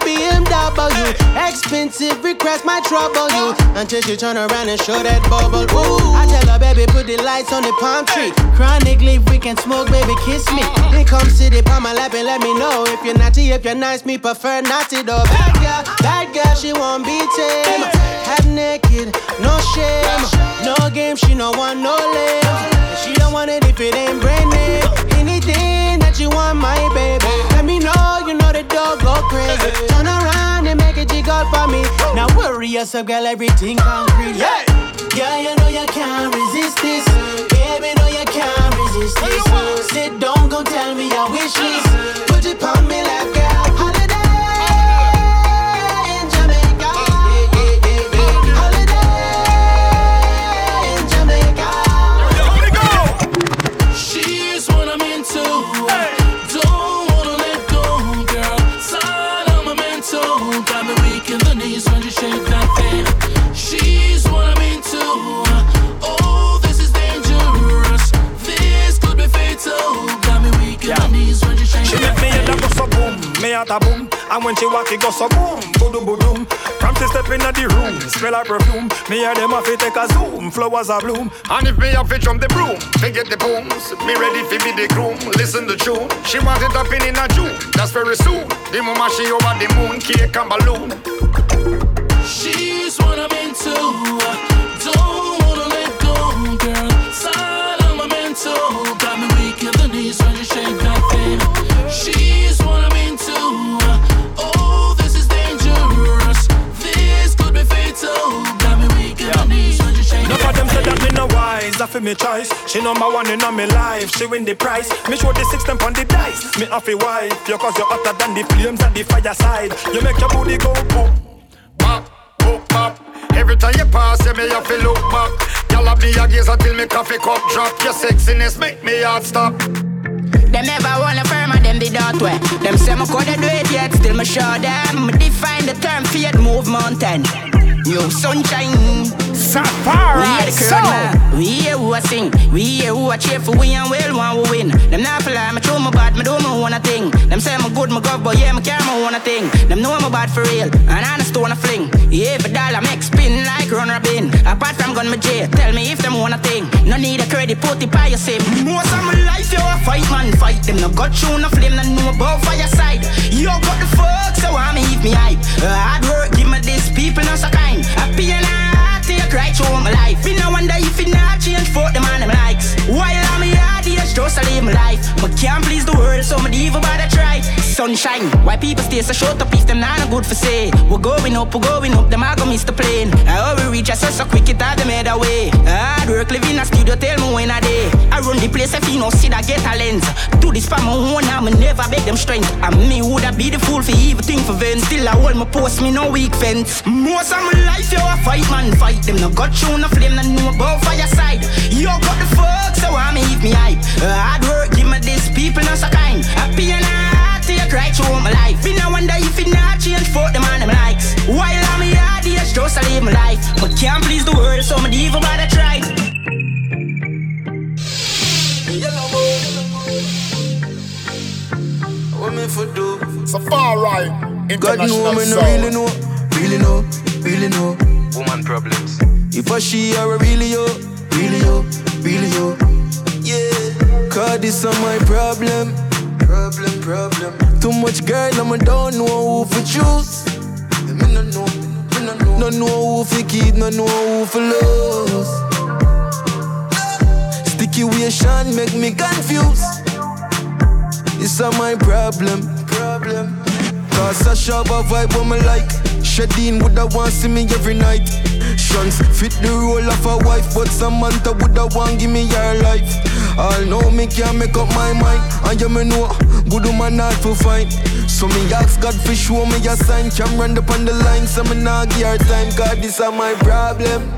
BMW. Expensive, request my trouble you until she turn around and show that bubble. Ooh, I tell her, baby, put the lights on the palm tree. Chronic leaf, we can smoke, baby, kiss me. Then come sit it on my lap and let me know if you're naughty, if you're nice, me prefer naughty though. Bad girl, bad girl, she won't be tame. Half naked, no shame, no game, she no want no lame. She don't want it if it ain't brand name. Anything that you want, my baby. Go crazy. Turn around and make it jiggle for me. Now worry yourself, girl, everything concrete. Yeah, yeah, you know you can't resist this. Baby, know you can't resist this. Sit down, go tell me your wishes. Put it on me like girl. Heart a boom. And when she walk, it go so boom, boom, boom. From she step in the room, smell her perfume. Me hear them off it take a zoom, flowers a bloom. And if me have to jump the broom, forget the booms. Me ready fi be the groom, listen the tune. She want it up in in a June, that's very soon. The mama she over the moon, cake and balloon. She's what I'm into. No wise, I feel me choice. She number one in all me life, she win the prize. Me show the six stamp on the dice. Me off a wife, you cause you're hotter than the flames at the fireside. You make your booty go boom. Bop, boop, bop. Every time you pass, you me have to look back. Y'all have me a gaze until me coffee cup drop. Your sexiness make me heart stop. Them never wanna firm and them did that way. Them say me coulda do it yet, still me show them. Me define the term fear move mountain. New sunshine. Safari. We hear the crowd We hear who I sing. We hear who I cheer for. We and well one who win. Them not fly. Me true, me bad. Me do me wanna thing. Them say me good, me go, but yeah, me care, me wanna thing. Them know I'm bad for real. And I honest wanna fling. Yeah, but dollar make spin like run robin. Apart from gun me jail. Tell me if them wanna thing. No need a credit, put it by your sim. Most of my life, you a fight man, fight them. No got you, no flame, no know about fire side. You got the fuck, so I me if me hype. Hard work, give me this people, no so kind. Happy and I right through my life. You know wonder if it not change for the man them likes. While I'm here, just to live my life. But can't please the world, so me even bother try. Sunshine, why people stay so short up if them not no good for say. We're going up, we're going up, them I go miss the plane. I we reach us so, so quick it all them head away. Hard work, live in a studio, tell me when I day. I run the place if you know see that get a lens. Do this for my own, I'm never beg them strength. And me would I be the fool for evil thing for vent. Still I hold my post, me no weak fence. Most of my life, yo, I fight man, fight them. No got you, no flame, no know about fire side. Yo, got the fuck, so I me hype. Hard work, give me this people, not so kind. Happy and I right through my life. Me no wonder if it not change for the man them likes. While I'm here, just just live my life. But can't please the world, so me even bother try. What me for do? Safari. God know me no really know, really know, really know. Woman problems. If I she or a really yo, really yo, really yo. Yeah. Cause this are my problem. Problem, problem. Too much girl, I'm don't know who for choose. Me no know, me no know. No know who for keep, no know who for lose. Sticky Situation make me confused. It's are my problem. Problem. Cause I shove a vibe on me like. Shadeen woulda want see me every night. Shuns fit the role of a wife, but Samantha woulda want give me her life. All know me can't make up my mind, and you me know good woman not for fine. So me ask God for show me a sign. Can run up on the line, so me nah give her time. God, this are my problem.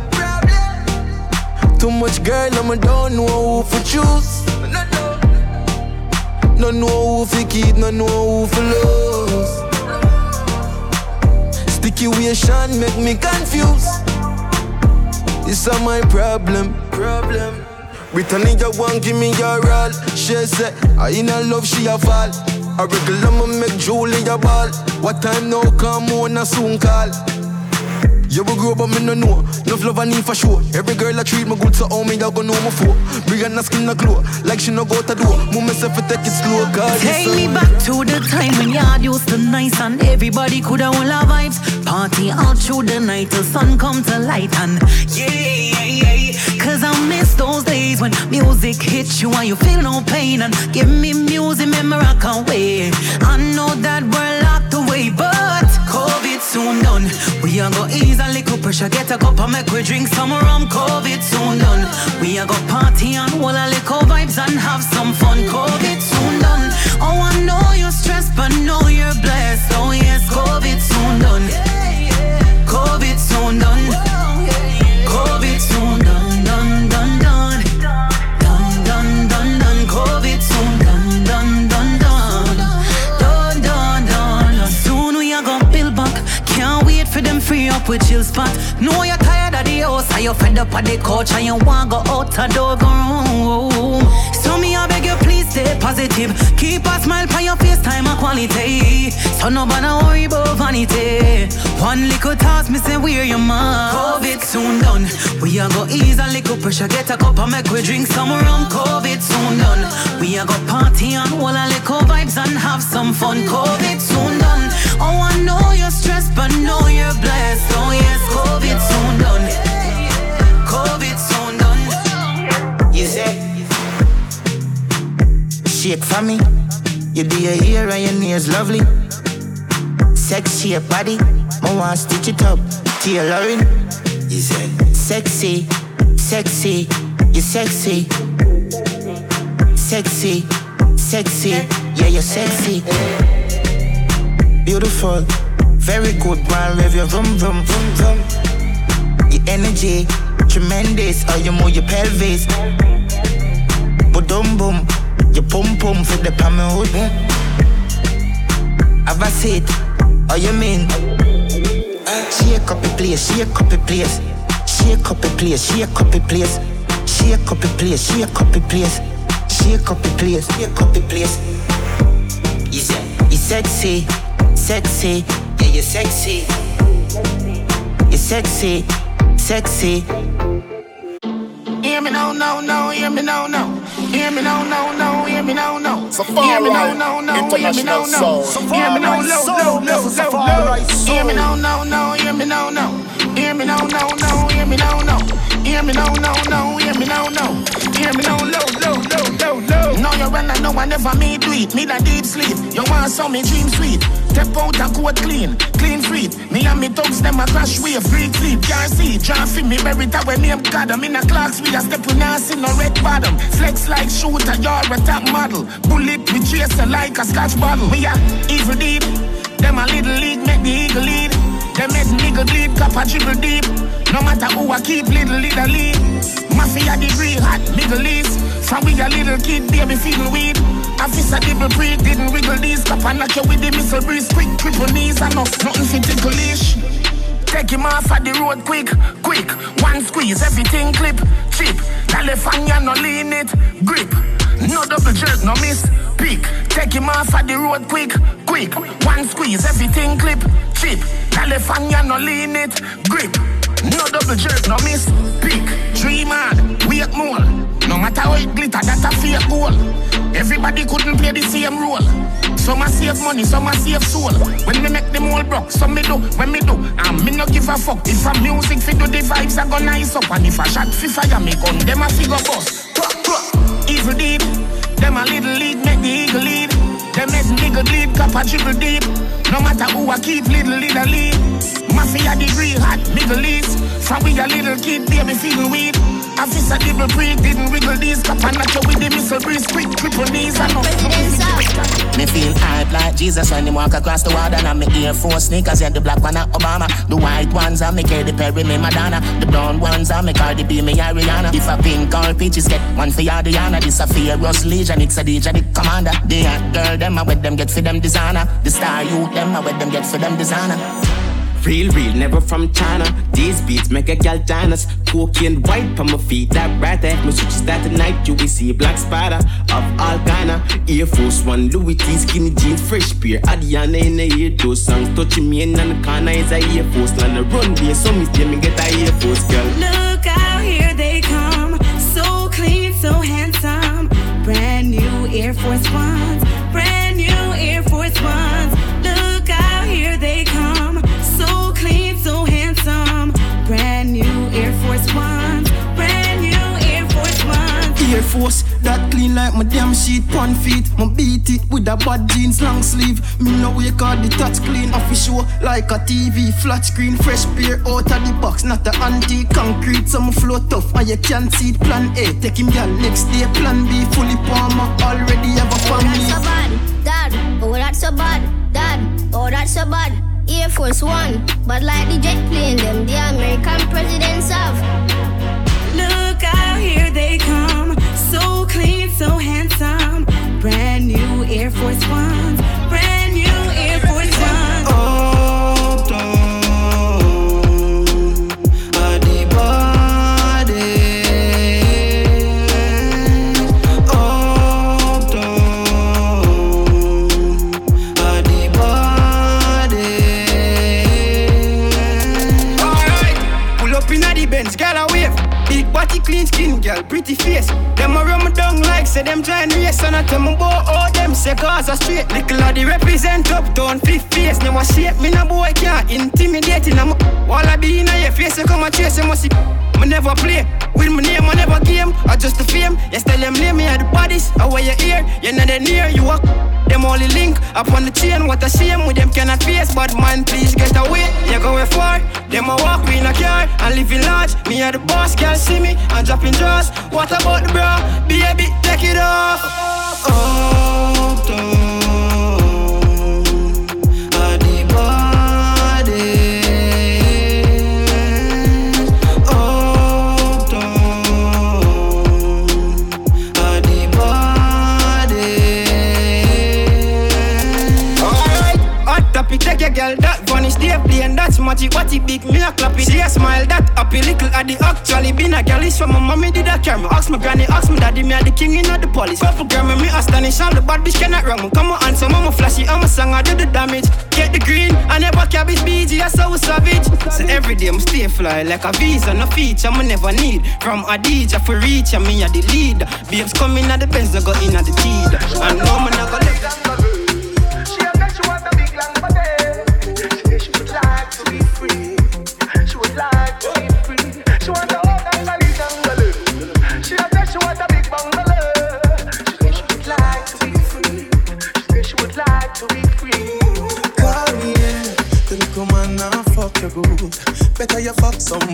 Too much girl, and me don't know who for choose. No know who for keep, no know who for lose. Situation make me confused. This are my problem. Problem. Brittany, you want give me your all. She said, I in a love, she a fall. A regular me make Julia ball. What time now come on a soon call. You will grow, but me no know. Enough love I need for sure. Every girl I treat me good, so how me I go know my for. Brianna skin a glow, like she no go to door. Move myself to take it slow, cause Take me back to the time when yard used to nice and everybody could have all our vibes. Party all through the night till sun come to light and yeah, yeah, yeah. Cause I miss those days when music hits you and you feel no pain and give me music, memory I can't wait. I know that we're locked away, but soon done. We are go ease a little pressure, get a cup and make we drink some rum. COVID soon done. We are go party and hold a little vibes and have some fun. COVID soon done. Oh, I know you're stressed, but know you're blessed. Oh yes, COVID soon done. COVID soon done. Up with chill spot. Know you're tired of the house, and you're fed up of the couch, and you want go out the door, go room. So me I beg you please stay positive. Keep a smile on your face, time a quality. So nobody worry about vanity. One little task, me say where your man. COVID soon done. We a go ease a little pressure, get a cup and make we drink some rum. COVID soon done. We a go party and hold a little vibes and have some fun. COVID soon done. Oh, I know you're stressed, but know you're blessed. Oh yes, COVID soon done. COVID soon done. You say, shake for me. You do your hair and your nails lovely. Sexy your body, I want stitch it up. Tailoring. You say, sexy, sexy, you sexy. Sexy, sexy, yeah, you're sexy. Beautiful, very good, man. Rev your vroom, vroom, vroom, vroom. Your energy, tremendous. How you move your pelvis. Boom, boom, your pum pum for the palm hood. have a seat. Oh, you mean? Shake up the place, shake up the place. Shake up the place, shake up the place. Shake up the place, shake up the place. Shake up the place, shake up the place. Say, you sexy, sexy, yeah, you're sexy. You're sexy, sexy. Hear me now, no, no, hear me now, no. Hear me now, no, no, hear me now, no. Safari Hear me now, no, no, hear me now, no. International Hear me now, Soul. low, low, low, low, Safari Hear me now, no, no, hear me now, no. Hear me now, no, no, hear me now, no. Hear me now, no, no, hear me now, no. Hear me now, low, you run, I know I never me do it. Me that deep sleep. You want some me dream sweet. Step out and coat clean, clean feet. Me and me thugs them a crash wave, free sleep. Can't see, can't feel me merit a when name God. I'm in a clocks with a step with see no red bottom. Flex like shooter, you're a top model. Bullet we chase like a scotch bottle. We a evil deed. Them a little league make the eagle lead. Them make nigga bleed, cup a dribble deep. No matter who I keep, little little lead. Mafia degree hot, Middle East. From we a little kid, baby feeling weed. Officer dibble pre, didn't wiggle these. Cup and knock you with the missile breeze. Quick, triple knees, enough, nothing fit ticklish. Take him off at the road quick, quick. One squeeze, everything clip, cheap. California no lean it, grip. No double jerk, no miss, peak. Take him off at the road quick, quick. One squeeze, everything clip, cheap. California no lean it, grip. No double jerk, no miss, peak. Dream hard, wait more. No matter how it glitter, that's a fake goal. Everybody couldn't play the same role. Some a save money, some a save soul. When me make them all broke, some me do, when me do, and me no give a fuck. If a music fi do the vibes, I go nice up. And if a shot fi fire me gun, them a figure bust. Evil deed, them a little lead, make the eagle lead. Them make nigga bleed, cup a dribble deep. No matter who I keep, little little lead. Mafia degree, hot Middle East. From we a little kid, baby feeling weed. Officer dibble pre, didn't wiggle these. Cup and you with the missile breeze. Quick, triple knees, and no. Me feel hype like Jesus when he walk across the water. And me Air Force sneakers, yeah, the black one are Obama. The white ones are me Katy Perry, me Madonna. The brown ones are me Cardi B, me Ariana. If a pink or peaches get one for ya, This a Fearless Legion, it's a DJ, the commander. The hot girl, them I with them get for them designer. The star youth, them I with them get for them designer. Real, real, never from China. These beats make a gal dance. Cocaine white on my feet, that right there. My switches that tonight, you will see a black spider of all kinda. Air Force One, Louis T, skinny jeans, fresh pair. Adiana in the ear, those songs touching me in the corner is a Air Force. Land the runway, so me tell me get a Air Force girl. Look out, here they come. So clean, so handsome. Brand new Air Force Ones. Force that clean like my damn sheet, one feet. My beat it with a bad jeans, long sleeve. Me no wake out the touch clean, off show like a TV, flat screen, fresh pair out of the box, not a antique concrete. Some float tough and you can't see it. Plan A, take him girl next day. Plan B, fully palmer, already have a family. Oh, that's so bad, Dad. Oh, that's so bad, Dad. Oh, that's so bad. Air Force One, but like the jet plane, them the American presidents have. Look out, here they come. So clean, so handsome. Brand new Air Force Ones. Brand new pretty face. Them a run me down like say them trying race. And I tell me boy, all them say Gaza straight. Little of the represent up down fifth face. Never shape me, no boy can't intimidate. I'm while I be in your face, you come and chase, you must see. Me never play with my name, I never game. I just the fame. Yes, tell them name me at the bodies. I wear your ear, you're not near. You walk them only link up on the chain. What a shame with them cannot face. But man, please get away. You going far. Them a walk in a car and living large. Me at the boss, girl see me and dropping drawers. What about the bra? Baby, take it off. Uptown, at magic, what it big, me a clap it. See a smile that happy, little at the actually been a girl. It's from my mommy did a carry me. Ask my granny, ask my daddy, me a the king in the police. Purple grammar, me astonish, all the bad bitch cannot wrong me. Come on, answer, mama flashy, I'm a song, I do the damage. Get the green, I never cabbage BG, I so savage. So every day I'm stay fly like a visa, no feature, me never need. From Adija for reach, I me a the leader. Babes coming at the Benz, I go in at the teed. I know me not go let you fuck somebody,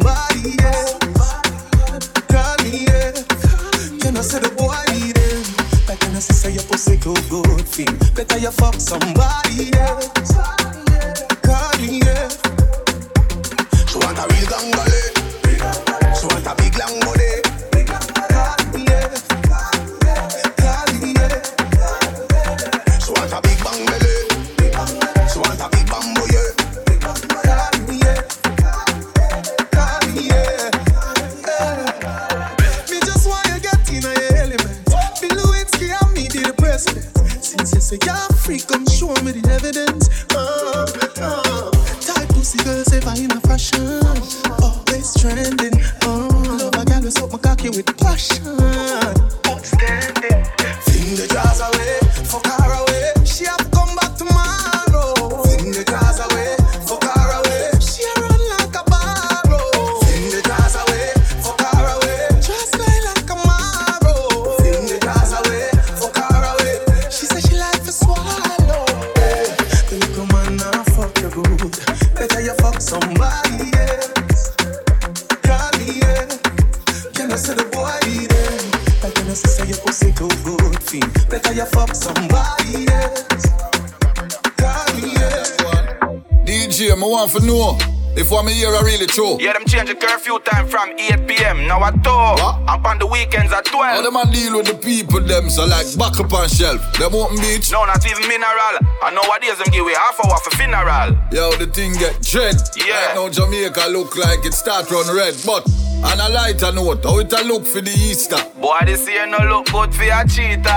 DJ, me want to know if what me hear I really true. Yeah, them change the curfew time from 8 p.m. now at 2. And on the weekends at 12. How them a deal with the people them so like back up on shelf. Them open beach. No, not even mineral. And nowadays them give away half hour for funeral. Yo, the thing get dread. Yeah. Right now Jamaica look like it start run red, but on a lighter note, how it a look for the Easter? Boy, this year no look good for a cheater.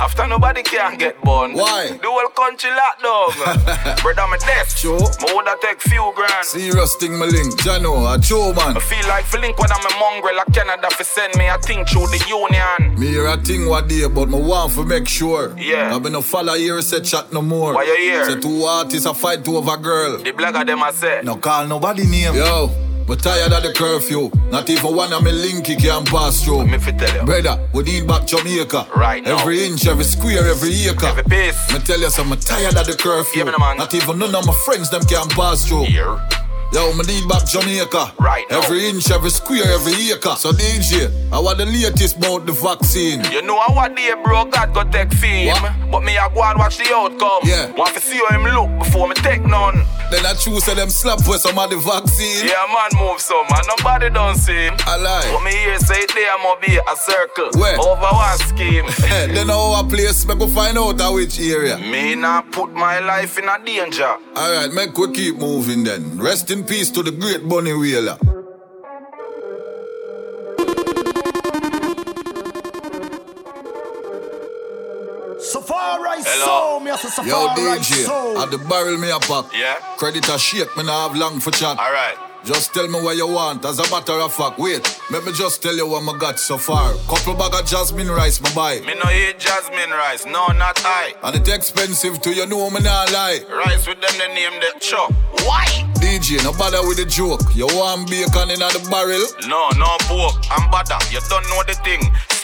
After nobody can get born. Why? The whole country locked down. Brother, my desk. Sure. Me woulda take few grand. Serious thing my link, Jano, a Joe man. I feel like for link when I'm a mongrel like Canada for send me a thing through the union. Me hear a thing what day, but me want to make sure. Yeah. I be no follow here say chat no more. Why you here? Say two artists a fight over a girl. The blagger them I say. No call nobody name. Yo, but tired of the curfew. Not even one of me linky can pass through. Me fi tell you. Brother, we need back Jamaica. Right now. Every inch, every square, every acre. Every piece. Me tell you something, tired of the curfew. Yeah, man. Not even none of my friends them can pass through. Here. Yo, me need back Jamaica. Right now. Every inch, every square, every acre. So DJ, I want the latest about the vaccine. You know I what day bro God go take fame. But me I go and watch the outcome. Yeah. Want to see how him look before me take none. Then I choose them slap for some of the vaccine. Yeah, man move some and nobody don't see him. I lie. But me here say there must be a circle. Where? Over one scheme. then a place me go find out a which area. me not put my life in a danger. Alright, make we keep moving then. Rest in peace to the great Bunny Wailer. Safari Hello. soul, me as a Yo, Safari DJ, soul. at the barrel me a pack. Yeah. Credit a shake, me nah have long for chat. Alright. Just tell me what you want, as a matter of fact. Wait, let me just tell you what I got so far. Couple bag of jasmine rice, my buy. Me no eat jasmine rice, no not I. And it expensive to you know me nah lie. Rice with them they name that chop. Why? DJ, no bother with the joke. You want bacon in the barrel? No, no pork. I'm butter. You don't know the thing.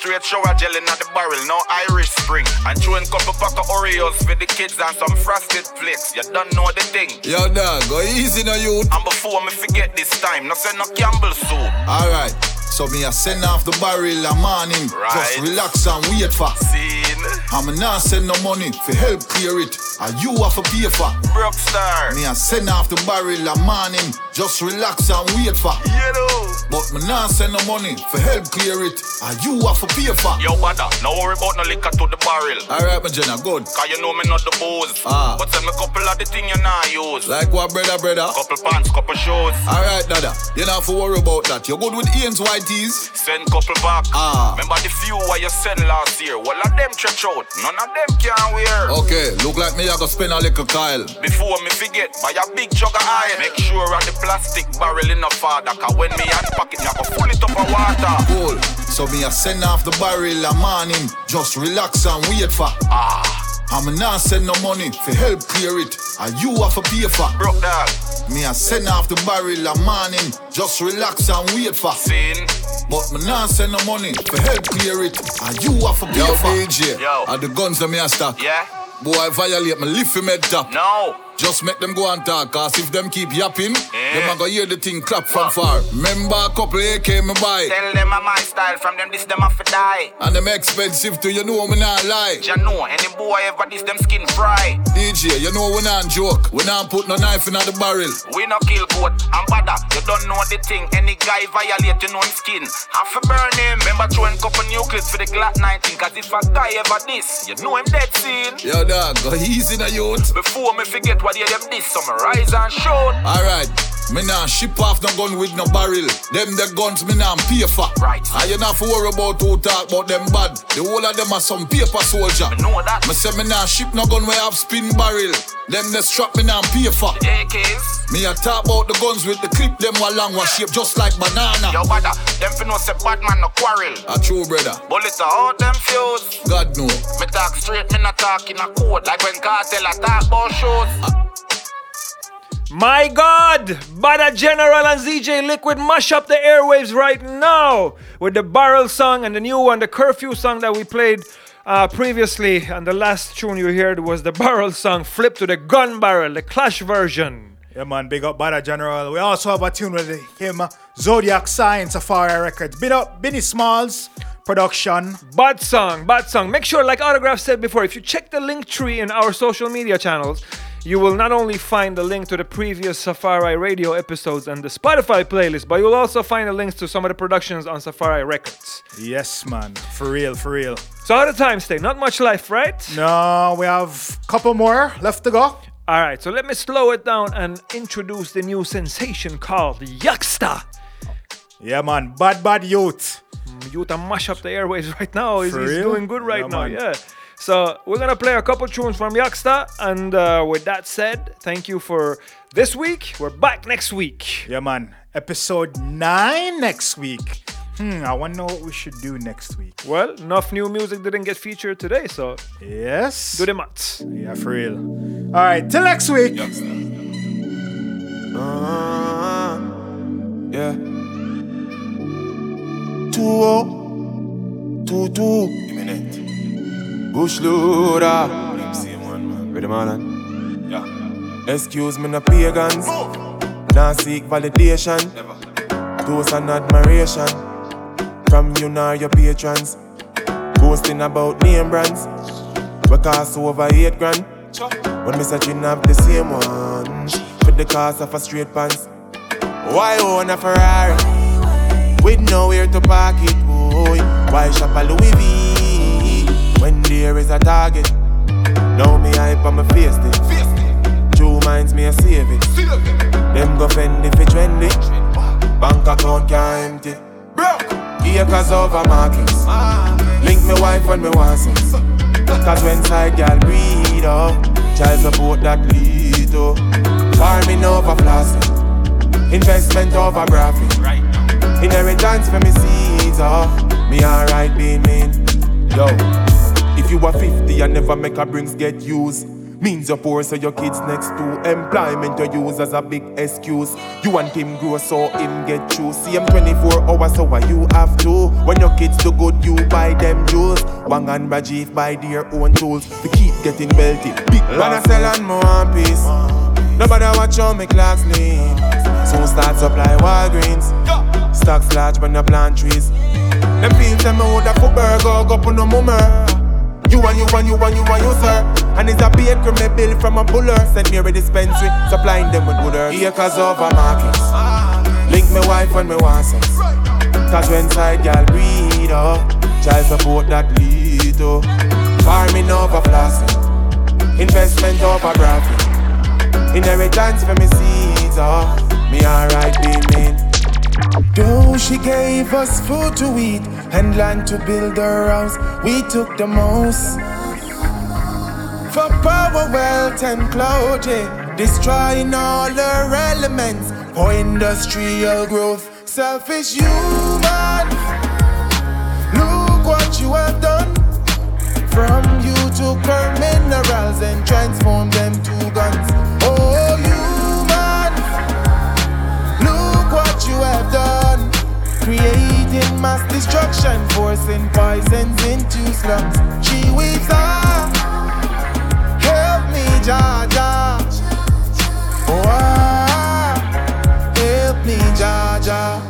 Straight shower gel in the barrel, no Irish spring. And chewing couple pack of Oreos for the kids and some frosted flakes. You don't know the thing. Yo, dog, go easy no you. And before me forget this time, no say no Campbell soup. Alright, so me a send off the barrel a morning. Right. Just relax and wait for. Scene. I'm not send no money for help clear it. Are you off a pay for? Brockstar. Me a send off the barrel a morning. Just relax and wait for. You. But me not send no money for help clear it. Are you off a pay for? Yo, brother, no worry about no liquor to the barrel. Alright, my Jenna, good. Cause you know me not the booze. Ah. But send me couple of the thing you not use. Like what, brother, brother? Couple pants, couple shoes. Alright, dada, you not have to worry about that. You're good with Ian's wife. 90s. Send couple back. Ah. Remember the few I you sent last year. Well, of them church out. None of them can wear. Okay, look like me, I go spend a little Kyle. Before me forget, buy a big jug of iron. Make sure I the plastic barrel in the father. Cause when me hand pocket, I go full it up of water. Cool. So me, I send off the barrel and man him. Just relax and wait for. Ah. I'm not send no money for help clear it, and you have to pay for. Broke that. Me a send off the barrel a morning, just relax and wait for. Sin. But me not send no money for help clear it, and you have to pay Yo, for. DJ. Yo. And the guns that me a stack. Yeah. Boy, I violate me, lift him head top. No. Just make them go and talk, cause if them keep yapping, Yeah. them a go hear the thing clap from far. Remember a couple AK me buy, Tell them I'm my style. From them, this them have to die. and them expensive too, you know me not lie. Ya know, any boy ever this them skin fry. DJ, you know we not joke, we not put no knife in the barrel. We no kill goat and bother. You don't know the thing. Any guy violate, you know him skin. Have to burn him. Remember throwing couple nucleus for the Glock 19. Cause if a guy ever this, you know him dead scene. Yo dog, go easy na youth. Before me forget they them this, summarize and show. Alright, me nah ship off no gun with no barrel. Them the guns me nah pay for. Right. Not for worry about who talk about them bad. The whole of them are some paper soldier. Me know that. Me say me nah ship no gun where have spin barrel. Them the strap me nah pay for. AKs. Me a talk about the guns with the clip them were long was shaped just like banana. Yo, brother, them fi know say bad man no quarrel. A true brother. Bullet out them fuse. God know. Me talk straight, me not talk in a code. Like when cartel attack about shows. Ah. My God! Bada General and ZJ Liquid mash up the airwaves right now with the Barrel song and the new one, the Curfew song that we played uh, previously. And the last tune you heard was the Barrel song, Flip to the Gun Barrel, the Clash version. Yeah, man, big up Bada General. We also have a tune with him, Zodiac Science Safari Records. Big up Benny Smalls production. Bad song, bad song. Make sure, like Autograph said before, if you check the link tree in our social media channels, you will not only find the link to the previous Safari radio episodes and the Spotify playlist, but you'll also find the links to some of the productions on Safari Records. Yes, man. For real, for real. So how the time stay? Not much life, right? No, we have a couple more left to go. All right, so let me slow it down and introduce the new sensation called Yaksta. Yeah, man. Bad, bad youth. Mm, youth and mash up the airways right now. He's, For he's real? doing good right Yeah, now. man. Yeah. So we're gonna play a couple tunes from Yaksta, and uh, with that said, thank you for this week. We're back next week. Yeah, man. Episode 9 next week. Hmm, I wanna know what we should do next week. Well, enough new music didn't get featured today, so Yes. do the maths. Yeah, for real. All right, till next week. Uh, yeah. Two oh, two two. Imminent. Bush loader. Ready, man? Yeah. Excuse me, no pagans. Now seek validation. Toast and admiration from you nor your patrons. Boasting about name brands. We cost over eight grand. When me searching up the same one for the cost of a straight pants. Why own a Ferrari with nowhere to park it? Boy, why shop a Louis V there is a target? Now me hype on my face it. Two minds me a save it. Them go fend if it trendy. Bank account can't empty. Acres over markets. Link me wife when me want sex. Cause when side girl breed up, child support that lead to farming over plastic, investment over graphic, inheritance for me seeds. Oh, me alright being mean. Yo, if you are 50 and never make a brings get used. Means you're poor, so your kids next to employment you use as a big excuse. You want him grow, so him get true. See him 24 hours, so why you have to? When your kids do good, you buy them jewels. Wang and Rajiv buy their own tools to keep getting belted. Big man, I sell and more one piece. Nobody watch on me clocks lean. Soon start supply Walgreens. Stocks large when you plant trees. Them fields them out of for burger, go up on no mummer. You and you and you and you and you, sir. And it's a baker me bill from a buller. Sent me a dispensary, supplying them with good earth. Acres over markets. Link me wife when me want sex. Cause when side gal breed up, child support that lead to. Farming over flossing, investment over profit. Inheritance for me seeds, oh, me alright being Though she gave us food to eat and land to build her house, we took the most. For power, wealth, and clothing, destroying all her elements for industrial growth. Selfish human, look what you have done. From you took her minerals and transformed them to guns. Oh, human, look what you have done. Creating mass destruction, forcing poisons into slums. She weeps, ah, help me, Jaja. Oh, ah, help me, Jaja.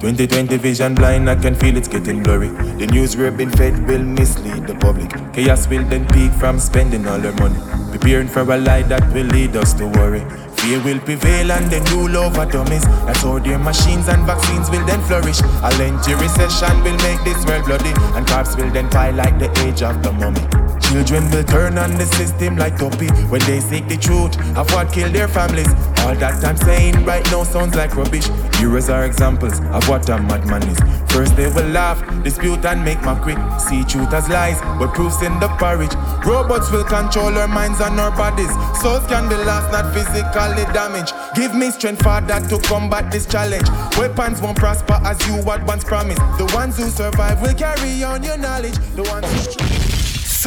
2020 vision blind, I can feel it's getting blurry. The news we've been fed will mislead the public. Chaos will then peak from spending all our money. Preparing for a lie that will lead us to worry. Fear will prevail and then rule over dummies. That's how their machines and vaccines will then flourish. A lengthy recession will make this world bloody, and corpse will then pile like the age of the mummy. Children will turn on the system like Tuppy when they seek the truth of what killed their families. All that I'm saying right now sounds like rubbish. Heroes are examples of what a madman is. First they will laugh, dispute and make mockery. See truth as lies, but proofs in the porridge. Robots will control our minds and our bodies. Souls can be lost, not physically damaged. Give me strength, Father, to combat this challenge. Weapons won't prosper as you had once promised. The ones who survive will carry on your knowledge. The ones who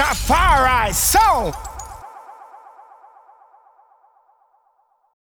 Safari Soul.